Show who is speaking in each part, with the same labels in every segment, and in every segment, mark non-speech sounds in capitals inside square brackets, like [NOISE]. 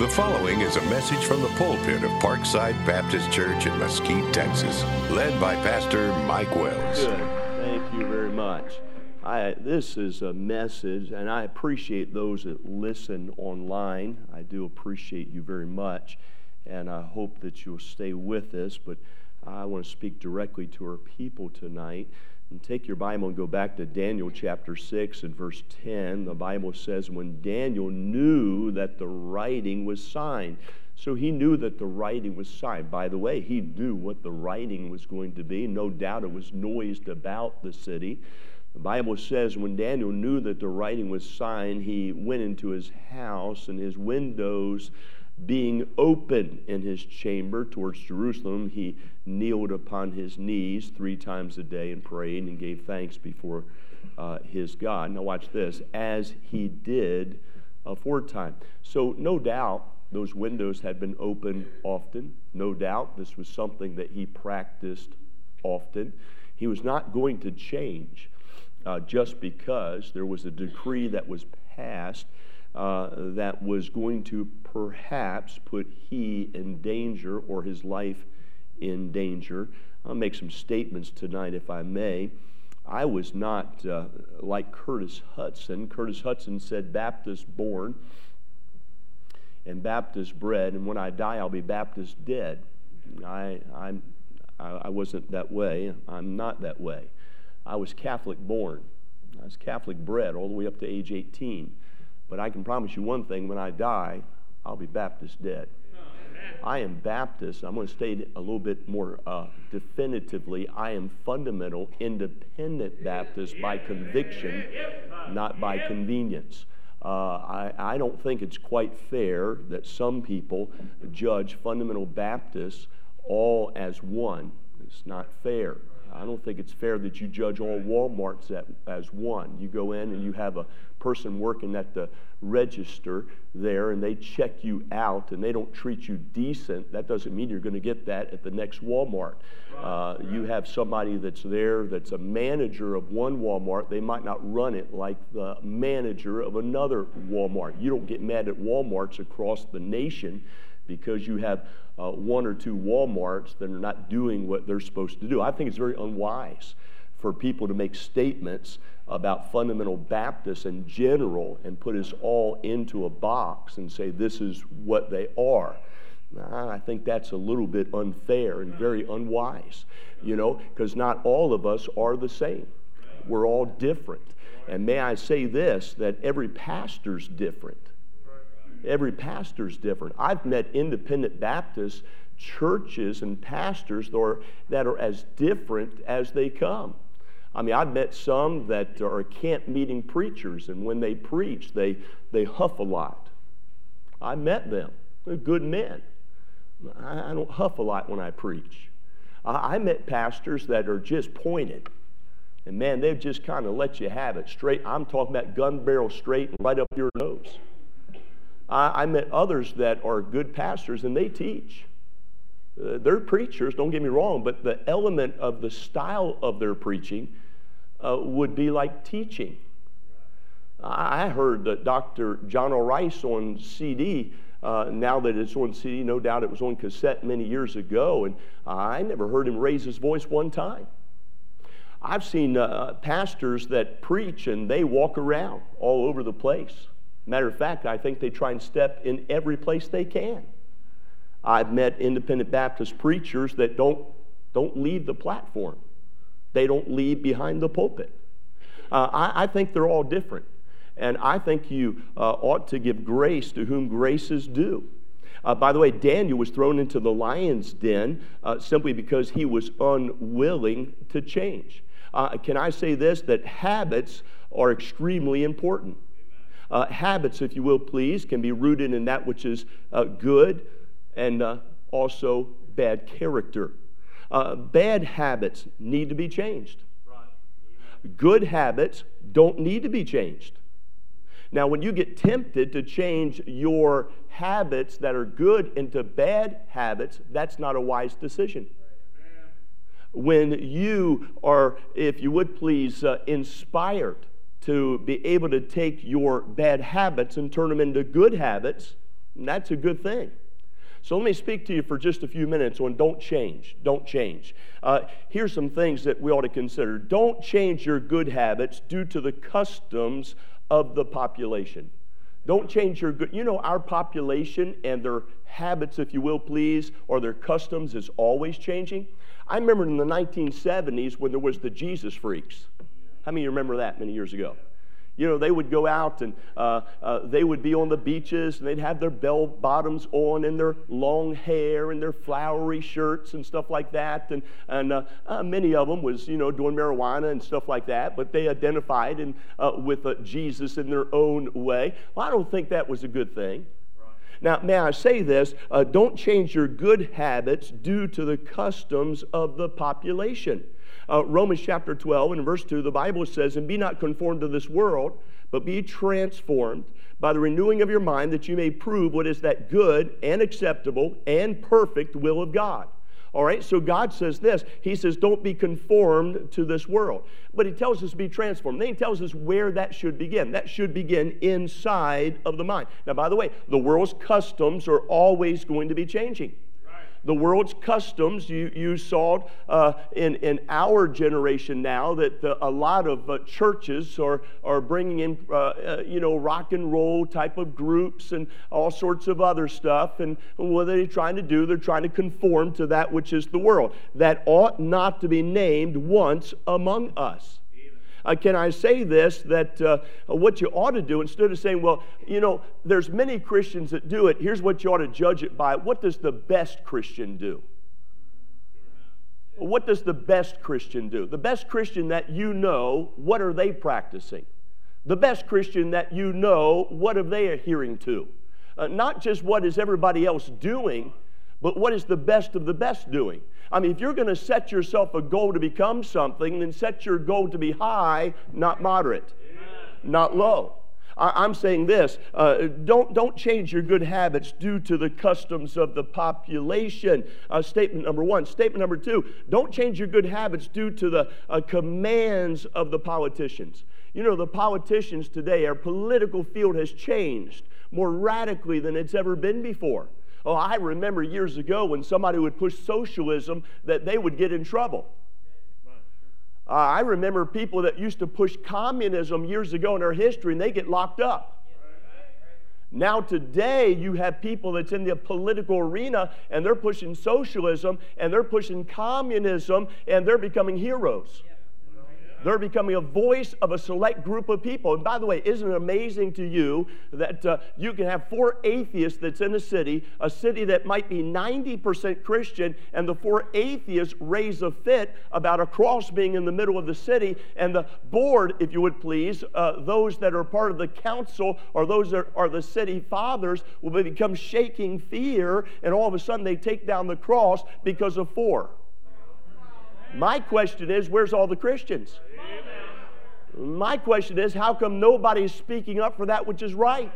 Speaker 1: The following is a message from the pulpit of Parkside Baptist Church in Mesquite, Texas, led by Pastor Mike Wells.
Speaker 2: Good. Thank you very much. I, this is a message, and I appreciate those that listen online. I do appreciate you very much, and I hope that you'll stay with us. But I want to speak directly to our people tonight. And take your Bible and go back to Daniel chapter 6 and verse 10. The Bible says, When Daniel knew that the writing was signed. So he knew that the writing was signed. By the way, he knew what the writing was going to be. No doubt it was noised about the city. The Bible says when Daniel knew that the writing was signed, he went into his house and his windows being open in his chamber towards Jerusalem, he kneeled upon his knees three times a day and prayed and gave thanks before uh, his God. Now, watch this as he did aforetime. So, no doubt those windows had been open often. No doubt this was something that he practiced often. He was not going to change uh, just because there was a decree that was passed uh, that was going to perhaps put he in danger or his life in danger. I'll make some statements tonight, if I may. I was not uh, like Curtis Hutson. Curtis Hutson said, Baptist born and Baptist bred, and when I die, I'll be Baptist dead. I, I'm, I, I wasn't that way. I'm not that way. I was Catholic born. I was Catholic bred all the way up to age 18. But I can promise you one thing when I die, I'll be Baptist dead. I am Baptist. I'm going to state a little bit more uh, definitively. I am fundamental, independent Baptist by conviction, not by convenience. Uh, I, I don't think it's quite fair that some people judge fundamental Baptists all as one. It's not fair. I don't think it's fair that you judge all Walmarts at, as one. You go in and you have a person working at the register there and they check you out and they don't treat you decent. That doesn't mean you're going to get that at the next Walmart. Uh, you have somebody that's there that's a manager of one Walmart. They might not run it like the manager of another Walmart. You don't get mad at Walmarts across the nation because you have uh, one or two Walmarts that are not doing what they're supposed to do. I think it's very unwise for people to make statements about fundamental Baptists in general and put us all into a box and say this is what they are. I think that's a little bit unfair and very unwise, you know, because not all of us are the same. We're all different. And may I say this that every pastor's different. Every pastor's different. I've met independent Baptist churches and pastors that are, that are as different as they come. I mean, I've met some that are camp meeting preachers, and when they preach, they, they huff a lot. I met them. They're good men. I, I don't huff a lot when I preach. I, I met pastors that are just pointed. And man, they've just kind of let you have it straight. I'm talking about gun barrel straight right up your nose. I, I met others that are good pastors and they teach. Uh, they're preachers, don't get me wrong, but the element of the style of their preaching uh, would be like teaching. I heard that Dr. John R. Rice on CD. Uh, now that it's on CD, no doubt it was on cassette many years ago, and I never heard him raise his voice one time. I've seen uh, pastors that preach and they walk around all over the place. Matter of fact, I think they try and step in every place they can. I've met independent Baptist preachers that don't, don't leave the platform, they don't leave behind the pulpit. Uh, I, I, think they're all different. And I think you uh, ought to give grace to whom grace is due. Uh, by the way, Daniel was thrown into the lion's den uh, simply because he was unwilling to change. Uh, can I say this? That habits are extremely important. Uh, habits, if you will, please, can be rooted in that which is good and uh, also bad character. Uh, bad habits need to be changed. Good habits don't need to be changed. Now, when you get tempted to change your habits that are good into bad habits, that's not a wise decision. When you are, if you would please, uh, inspired to be able to take your bad habits and turn them into good habits, that's a good thing. So let me speak to you for just a few minutes on don't change. Don't change. Uh, here's some things that we ought to consider. Don't change your good habits due to the customs of the population. Don't change your good. You know, our population and their habits, if you will, please, or their customs is always changing. I remember in the 1970s when there was the Jesus freaks. How many of you remember that many years ago? You know, they would go out and uh, uh, they would be on the beaches and they'd have their bell bottoms on and their long hair and their flowery shirts and stuff like that. And, and uh, uh many of them was, you know, doing marijuana and stuff like that, but they identified in, uh, with uh, Jesus in their own way. Well, I don't think that was a good thing. Now, may I say this? Uh, don't change your good habits due to the customs of the population. Uh, Romans chapter 12 and verse 2, the Bible says, And be not conformed to this world, but be transformed by the renewing of your mind, that you may prove what is that good and acceptable and perfect will of God. All right, so God says this. He says, Don't be conformed to this world. But He tells us to be transformed. Then He tells us where that should begin. That should begin inside of the mind. Now, by the way, the world's customs are always going to be changing the world's customs. You, you saw uh, in, in our generation now that the, a lot of uh, churches are, are bringing in, uh, uh, you know, rock and roll type of groups and all sorts of other stuff. And what are they trying to do? They're trying to conform to that which is the world. That ought not to be named once among us. Uh, can I say this that uh, what you ought to do instead of saying, well, you know, there's many Christians that do it, here's what you ought to judge it by. What does the best Christian do? What does the best Christian do? The best Christian that you know, what are they practicing? The best Christian that you know, what are they adhering to? Uh, not just what is everybody else doing, but what is the best of the best doing? I mean, if you're going to set yourself a goal to become something, then set your goal to be high, not moderate, Amen. not low. I, am saying this uh, don't, don't change your good habits due to the customs of the population. Uh, statement number one. Statement number two don't change your good habits due to the uh, commands of the politicians. You know, the politicians today, our political field has changed more radically than it's ever been before. Oh, I remember years ago when somebody would push socialism that they would get in trouble. Uh, I remember people that used to push communism years ago in our history and they get locked up. Now, today, you have people that's in the political arena and they're pushing socialism and they're pushing communism and they're becoming heroes. They're becoming a voice of a select group of people. And by the way, isn't it amazing to you that uh, you can have four atheists that's in a city, a city that might be 90% Christian, and the four atheists raise a fit about a cross being in the middle of the city, and the board, if you would please, uh, those that are part of the council or those that are the city fathers will become shaking fear, and all of a sudden they take down the cross because of four. My question is, where's all the Christians? My question is, how come nobody's speaking up for that which is right?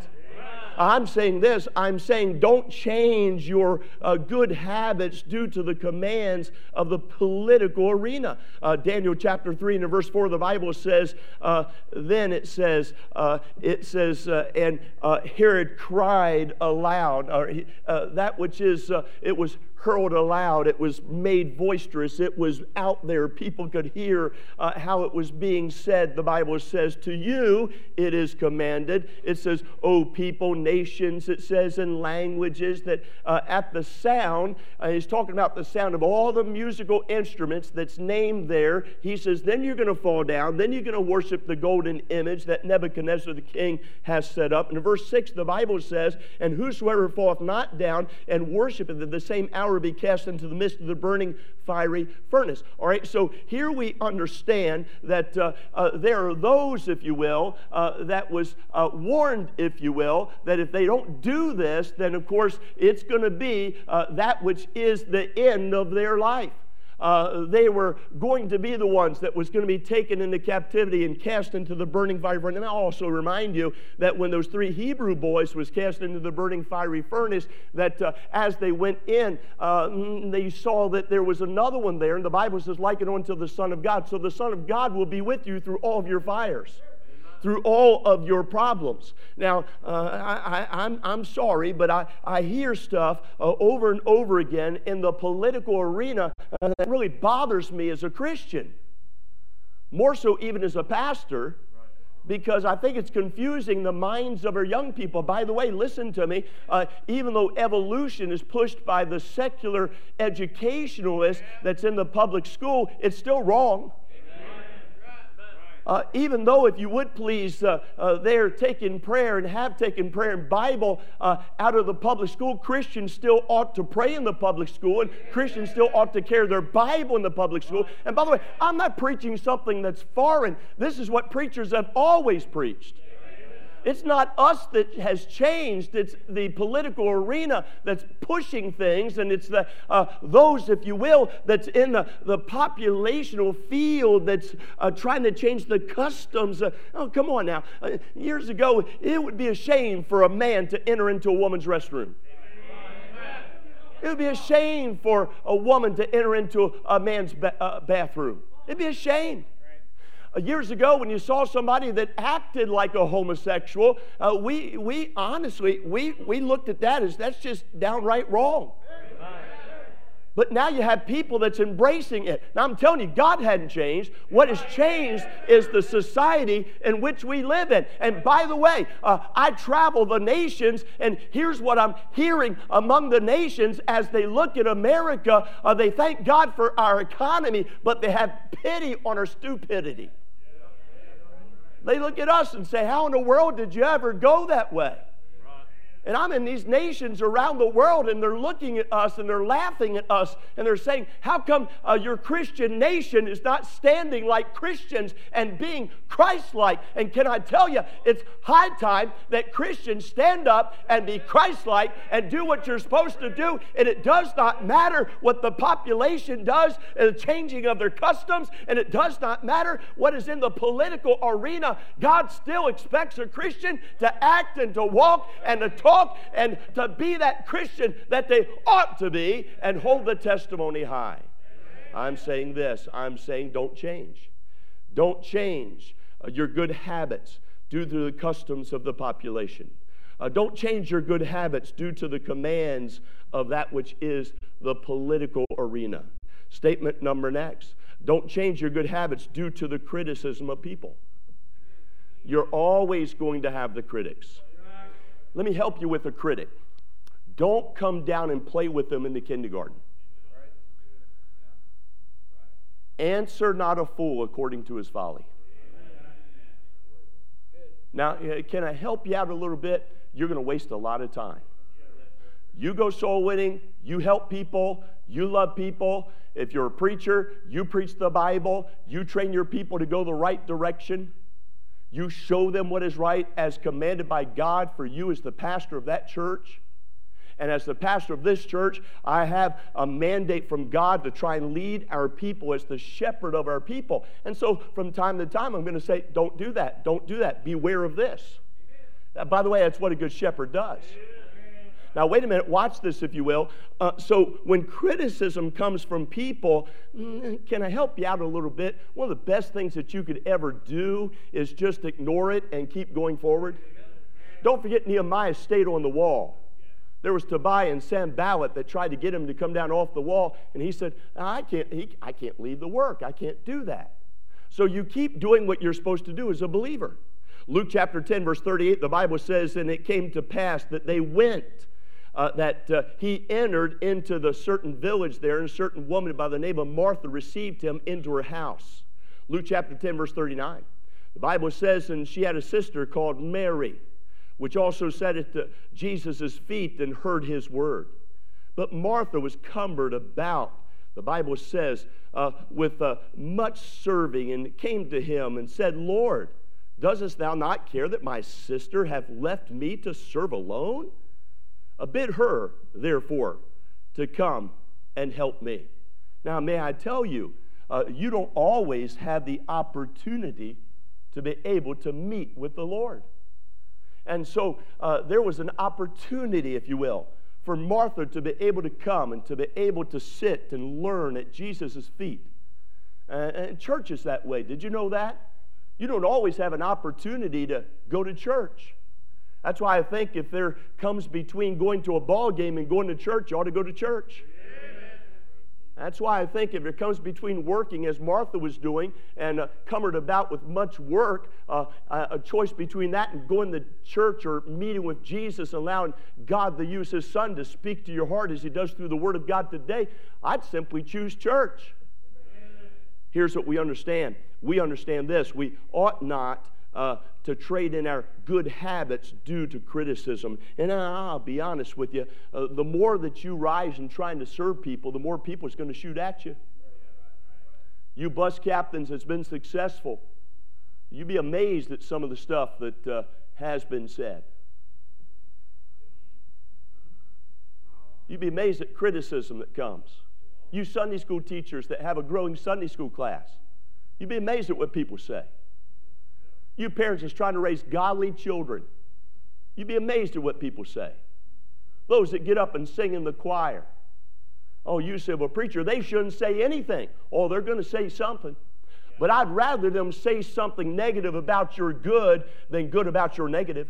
Speaker 2: I'm saying this I'm saying don't change your uh, good habits due to the commands of the political arena. Uh, Daniel chapter 3 and verse 4 of the Bible says, uh, then it says, uh, it says, uh, and uh, Herod cried aloud, or that which is, it was hurled aloud. It was made boisterous. It was out there. People could hear uh, how it was being said. The Bible says, To you it is commanded. It says, O people, nations. It says in languages that uh, at the sound, uh, he's talking about the sound of all the musical instruments that's named there. He says, Then you're going to fall down. Then you're going to worship the golden image that Nebuchadnezzar the king has set up. And in verse 6, the Bible says, And whosoever falleth not down and worshipeth at the same hour be cast into the midst of the burning fiery furnace. All right, so here we understand that uh, uh, there are those, if you will, uh, that was uh, warned, if you will, that if they don't do this, then of course it's going to be uh, that which is the end of their life uh, they were going to be the ones that was going to be taken into captivity and cast into the burning fire. And I'll also remind you that when those three Hebrew boys was cast into the burning fiery furnace, that uh, as they went in, uh, they saw that there was another one there, and the Bible says, "Like it unto the Son of God." So the Son of God will be with you through all of your fires through all of your problems. Now, uh, I, am I'm, I'm sorry, but I, I hear stuff uh, over and over again in the political arena uh, that really bothers me as a Christian. More so, even as a pastor because I think it's confusing the minds of our young people. By the way, listen to me. Uh, even though evolution is pushed by the secular educationalist that's in the public school, it's still wrong. Uh, even though, if you would please, uh, uh, they're taking prayer and have taken prayer and Bible uh, out of the public school, Christians still ought to pray in the public school, and Christians still ought to carry their Bible in the public school. And by the way, I'm not preaching something that's foreign. This is what preachers have always preached. It's not us that has changed, it's the political arena that's pushing things, and it's the, uh, those, if you will, that's in the, the populational field that's uh, trying to change the customs. Uh, oh, come on now. Uh, years ago, it would be a shame for a man to enter into a woman's restroom. It would be a shame for a woman to enter into a man's ba- uh, bathroom. It'd be a shame. Uh, years ago when you saw somebody that acted like a homosexual, uh, we, we honestly, we, we looked at that as that's just downright wrong. But now you have people that's embracing it. Now I'm telling you, God hadn't changed. What has changed is the society in which we live in. And by the way, uh, I travel the nations, and here's what I'm hearing among the nations as they look at America. Uh, they thank God for our economy, but they have pity on our stupidity. They look at us and say, How in the world did you ever go that way? And I'm in these nations around the world, and they're looking at us and they're laughing at us, and they're saying, How come uh, your Christian nation is not standing like Christians and being Christ like? And can I tell you, it's high time that Christians stand up and be Christ like and do what you're supposed to do. And it does not matter what the population does, and the changing of their customs, and it does not matter what is in the political arena. God still expects a Christian to act and to walk and to talk walk and to be that Christian that they ought to be and hold the testimony high. I'm saying this I'm saying don't change. Don't change uh, your good habits due to the customs of the population. Uh, don't change your good habits due to the commands of that which is the political arena. Statement number next don't change your good habits due to the criticism of people. You're always going to have the critics. Let me help you with a critic. Don't come down and play with them in the kindergarten. Answer not a fool according to his folly. Now, eh, can I help you out a little bit? You're going to waste a lot of time. You go soul winning, you help people, you love people. If you're a preacher, you preach the Bible, you train your people to go the right direction. You show them what is right as commanded by God for you as the pastor of that church. And as the pastor of this church, I have a mandate from God to try and lead our people as the shepherd of our people. And so from time to time, I'm going to say, don't do that. Don't do that. Beware of this. by the way, that's what a good shepherd does. Now, wait a minute, watch this, if you will. Uh, so, when criticism comes from people, mm, can I help you out a little bit? One of the best things that you could ever do is just ignore it and keep going forward. Don't forget, Nehemiah stayed on the wall. There was Tobiah and Sanballat that tried to get him to come down off the wall, and he said, I can't, he, I can't leave the work. I can't do that. So you keep doing what you're supposed to do as a believer. Luke chapter 10, verse 38, the Bible says, And it came to pass that they went uh, that uh, he entered into the certain village there, and a certain woman by the name of Martha received him into her house. Luke chapter 10, verse 39. The Bible says, and she had a sister called Mary, which also sat at Jesus' feet and heard his word. But Martha was cumbered about, the Bible says, uh, with uh, much serving, and came to him and said, Lord, doesn't thou not care that my sister hath left me to serve alone? Bid her, therefore, to come and help me. Now, may I tell you, uh, you don't always have the opportunity to be able to meet with the Lord. And so uh, there was an opportunity, if you will, for Martha to be able to come and to be able to sit and learn at Jesus' feet. Uh, and church is that way. Did you know that? You don't always have an opportunity to go to church. That's why I think if there comes between going to a ball game and going to church, you ought to go to church. That's why I think if it comes between working, as Martha was doing, and uh, coming about with much work, uh, a choice between that and going to church or meeting with Jesus, allowing God to use His Son to speak to your heart as He does through the Word of God today, I'd simply choose church. Here's what we understand we understand this we ought not uh, to trade in our good habits due to criticism. And I'll be honest with you, uh, the more that you rise in trying to serve people, the more people is going to shoot at you. You bus captains that's been successful, you'd be amazed at some of the stuff that uh, has been said. You'd be amazed at criticism that comes. You Sunday school teachers that have a growing Sunday school class, you'd be amazed at what people say. You parents that's trying to raise godly children, you'd be amazed at what people say. Those that get up and sing in the choir. Oh, you say, well, preacher, they shouldn't say anything. Oh, they're going to say something. But I'd rather them say something negative about your good than good about your negative.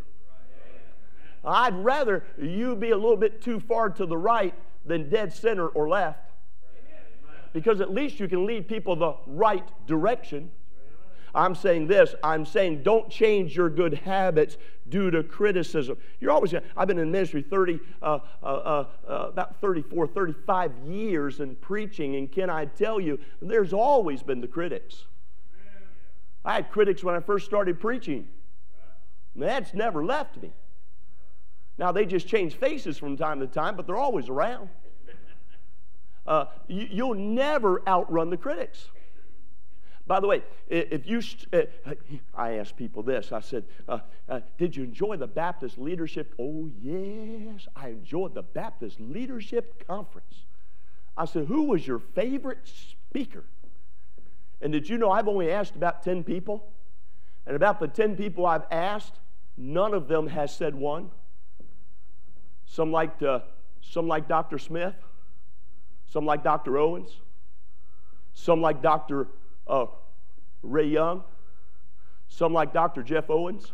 Speaker 2: I'd rather you be a little bit too far to the right than dead center or left. Because at least you can lead people the right direction. I'm saying this I'm saying don't change your good habits due to criticism. You're always, going I've been in ministry 30, uh, uh, uh, uh, about 34, 35 years in preaching, and can I tell you, there's always been the critics. I had critics when I first started preaching. That's never left me. Now, they just change faces from time to time, but they're always around. Uh, you, will never outrun the critics. By the way, if you, uh, I asked people this. I said, uh, uh, Did you enjoy the Baptist Leadership? Oh, yes, I enjoyed the Baptist Leadership Conference. I said, Who was your favorite speaker? And did you know I've only asked about 10 people? And about the 10 people I've asked, none of them has said one. Some like, uh, some like Dr. Smith, some like Dr. Owens, some like Dr uh, Ray Young, some like Dr. Jeff Owens,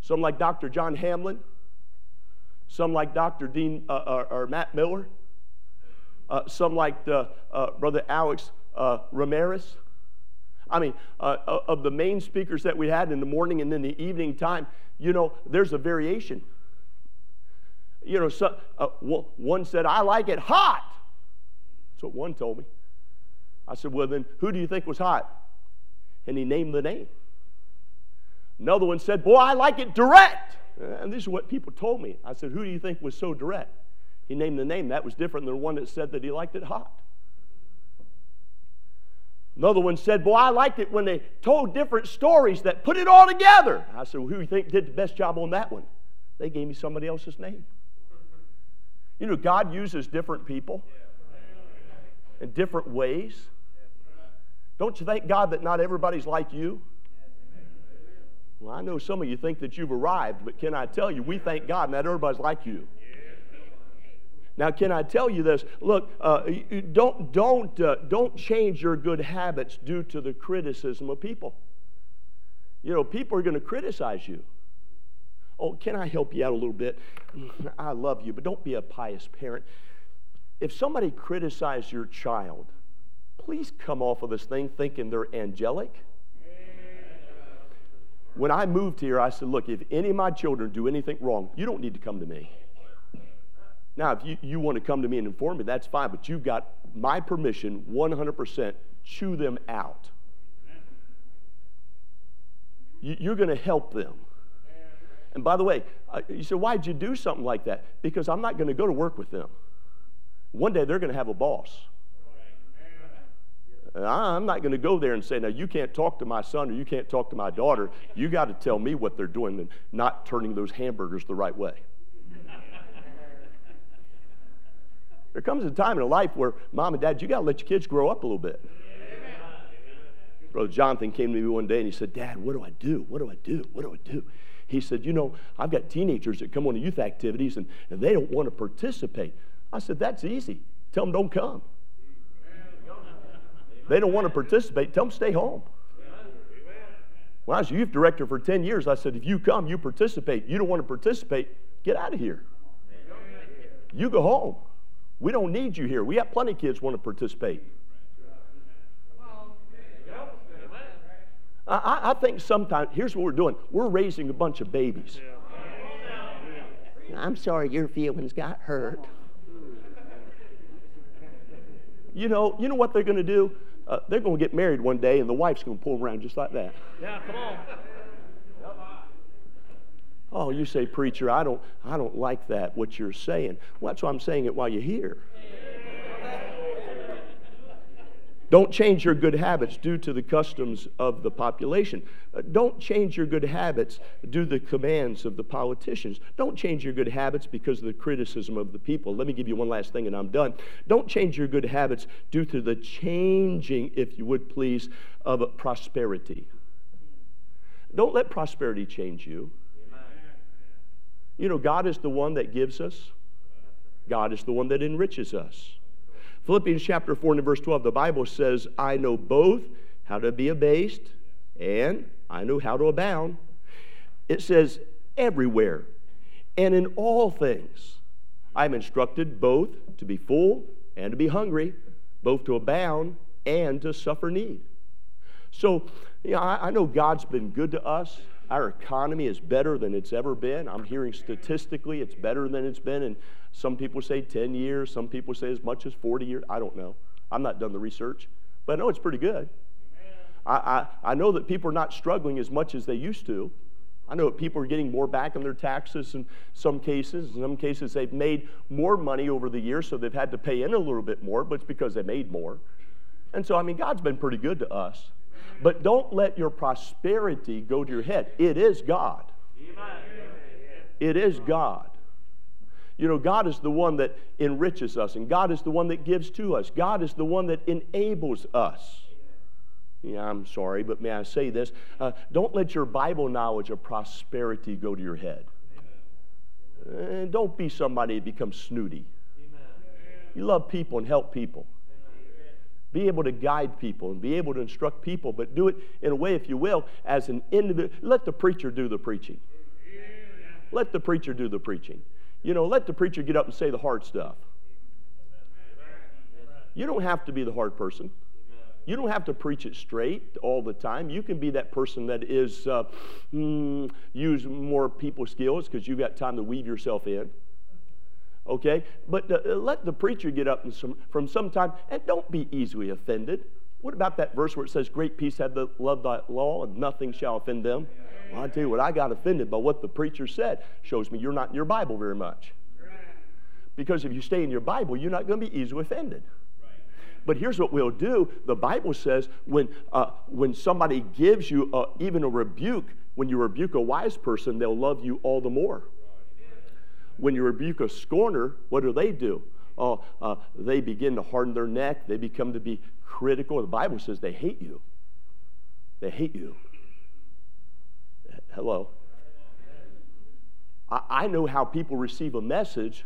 Speaker 2: some like Dr. John Hamlin, some like Dr. Dean uh, or, uh, or, Matt Miller, uh, some like the, uh, Brother Alex uh, Ramirez. I mean, of the main speakers that we had in the morning and in the evening time, you know, there's a variation. You know, so, one said, I like it hot. That's what one told me. I said, Well, then who do you think was hot? And he named the name. Another one said, Boy, I like it direct. And this is what people told me. I said, Who do you think was so direct? He named the name. That was different than the one that said that he liked it hot. Another one said, Boy, I liked it when they told different stories that put it all together. I said, well, Who do you think did the best job on that one? They gave me somebody else's name. You know, God uses different people in different ways. Don't you thank God that not everybody's like you? Well, I know some of you think that you've arrived, but can I tell you, we thank God not everybody's like you. Now, can I tell you this? Look, uh, don't, don't, uh, don't change your good habits due to the criticism of people. You know, people are going to criticize you. Oh, can I help you out a little bit? [LAUGHS] I love you, but don't be a pious parent. If somebody criticizes your child, please come off of this thing thinking they're angelic. When I moved here, I said, Look, if any of my children do anything wrong, you don't need to come to me. Now, if you, you want to come to me and inform me, that's fine, but you've got my permission 100%. Chew them out. You, you're going to help them. And by the way, uh, you say, why'd you do something like that? Because I'm not going to go to work with them. One day they're going to have a boss. Uh, I'm not going to go there and say, now you can't talk to my son or you can't talk to my daughter. You got to tell me what they're doing and not turning those hamburgers the right way. [LAUGHS] there comes a time in a life where mom and dad, you got to let your kids grow up a little bit. Brother Jonathan came to me one day and he said, Dad, what do I do? What do I do? What do I do? He said, You know, I've got teenagers that come on to youth activities and, and they don't want to participate. I said, That's easy. Tell them don't come. They don't want to participate. Tell them stay home. When I was youth director for 10 years, I said, if you come, you participate. You don't want to participate, get out of here. You go home. We don't need you here. We got plenty of kids want to participate. I, I think sometimes, here's what we're doing we're raising a bunch of babies. I'm sorry your feelings got hurt. You know, you know what they're going to do? Uh, they're going to get married one day, and the wife's going to pull them around just like that.
Speaker 3: Yeah, come on.
Speaker 2: Oh, you say, preacher, I don't, I don't like that, what you're saying. Well, that's why I'm saying it while you're here. Don't change your good habits due to the customs of the population. Uh, don't change your good habits due to the commands of the politicians. Don't change your good habits because of the criticism of the people. Let me give you one last thing and I'm done. Don't change your good habits due to the changing, if you would please, of prosperity. Don't let prosperity change you. You know, God is the one that gives us, God is the one that enriches us. Philippians chapter 4 and verse 12, the Bible says, I know both how to be abased and I know how to abound. It says, everywhere and in all things. I'm instructed both to be full and to be hungry, both to abound and to suffer need. So, you know, I, I know God's been good to us. Our economy is better than it's ever been. I'm hearing statistically it's better than it's been And some people say 10 years, some people say as much as 40 years. I don't know. I'm not done the research, but I know it's pretty good. I, I, I know that people are not struggling as much as they used to. I know that people are getting more back on their taxes in some cases. In some cases, they've made more money over the years, so they've had to pay in a little bit more, but it's because they made more. And so, I mean, God's been pretty good to us. But don't let your prosperity go to your head. It is God. It is God. You know, God is the one that enriches us, and God is the one that gives to us. God is the one that enables us. Yeah, I'm sorry, but may I say this? Uh, don't let your Bible knowledge of prosperity go to your head. And don't be somebody that becomes snooty. You love people and help people. Be able to guide people and be able to instruct people, but do it in a way, if you will, as an individual. Let the preacher do the preaching. Let the preacher do the preaching. You know, let the preacher get up and say the hard stuff. You don't have to be the hard person. You don't have to preach it straight all the time. You can be that person that is uh, mm, use more people skills because you've got time to weave yourself in. Okay, but uh, let the preacher get up some, from some time and don't be easily offended. What about that verse where it says, "Great peace have the love thy law, and nothing shall offend them"? Well, I tell you what, I got offended by what the preacher said. Shows me you're not in your Bible very much. Because if you stay in your Bible, you're not going to be easily offended. But here's what we'll do. The Bible says when, uh, when somebody gives you uh, even a rebuke, when you rebuke a wise person, they'll love you all the more. When you rebuke a scorner, what do they do? Oh, uh, they begin to harden their neck. They become to be critical. The Bible says they hate you. They hate you. Hello. I, I know how people receive a message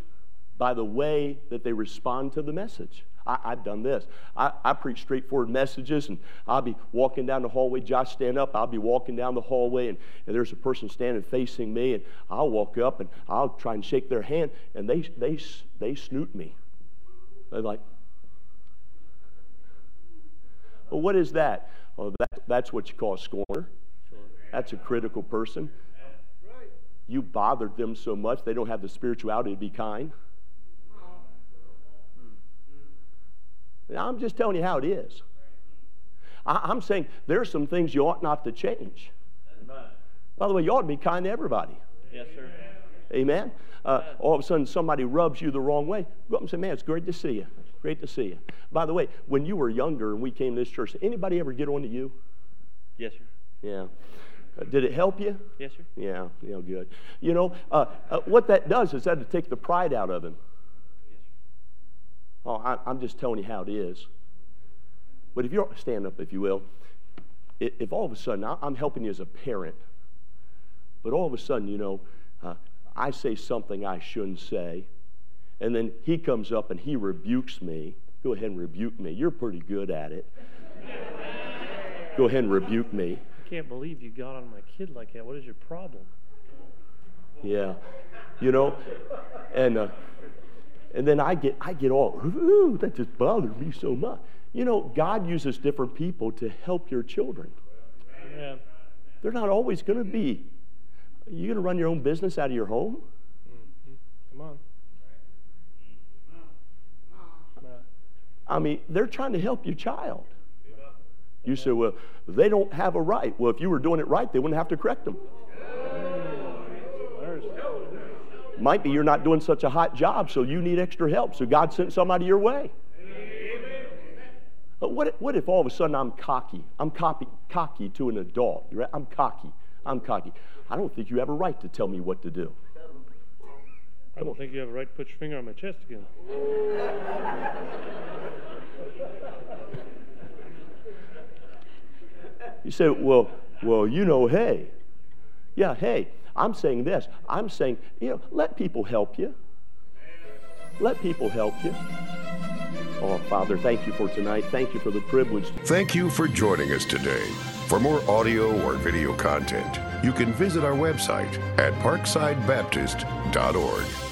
Speaker 2: by the way that they respond to the message. I, have done this. I, I, preach straightforward messages, and I'll be walking down the hallway. Josh, stand up. I'll be walking down the hallway, and, and there's a person standing facing me, and I'll walk up and I'll try and shake their hand, and they, they, they snoot me. They're like, well, what is that? Oh, that, that's what you call a scorner. That's a critical person. You bothered them so much, they don't have the spirituality to be kind. Now, I'm just telling you how it is. I, am saying there's some things you ought not to change. By the way, you ought to be kind to everybody.
Speaker 3: Yes, sir.
Speaker 2: Amen. Uh, all of a sudden, somebody rubs you the wrong way. Go up and say, "Man, it's great to see you. Great to see you." By the way, when you were younger and we came to this church, anybody ever get on to you?
Speaker 3: Yes, sir.
Speaker 2: Yeah. Uh, did it help you?
Speaker 3: Yes, sir.
Speaker 2: Yeah, yeah, good. You know, uh, uh, what that does is that to take the pride out of him. Oh, I, I'm just telling you how it is. But if you're, stand up if you will, if all of a sudden, I'm helping you as a parent, but all of a sudden, you know, uh, I say something I shouldn't say, and then he comes up and he rebukes me. Go ahead and rebuke me. You're pretty good at it. [LAUGHS] Go ahead and rebuke me I
Speaker 3: can't believe you got on my kid like that. What is your problem?
Speaker 2: Yeah, you know, and uh, and then I get I get all ooh that just bothered me so much. You know, God uses different people to help your children.
Speaker 3: Yeah.
Speaker 2: They're not always going to be. You going to run your own business out of your home? Mm-hmm.
Speaker 3: Come on.
Speaker 2: I mean, they're trying to help your child. You say, well, they don't have a right. Well, if you were doing it right, they wouldn't have to correct them.
Speaker 3: there's,
Speaker 2: Might be you're not doing such a hot job, so you need extra help. So God sent somebody your way. But what, what if all of a sudden I'm cocky? I'm copy, cocky to an adult. Right? I'm cocky. I'm cocky. I don't think you have a right to tell me what to do.
Speaker 3: I don't think you have a right to put your finger on my chest again.
Speaker 2: You say, well, well, you know, hey. Yeah, hey. I'm saying this. I'm saying, you know, let people help you. Let people help you. Oh, Father, thank you for tonight. Thank you for the privilege.
Speaker 1: Thank you for joining us today. For more audio or video content, you can visit our website at parksidebaptist.org.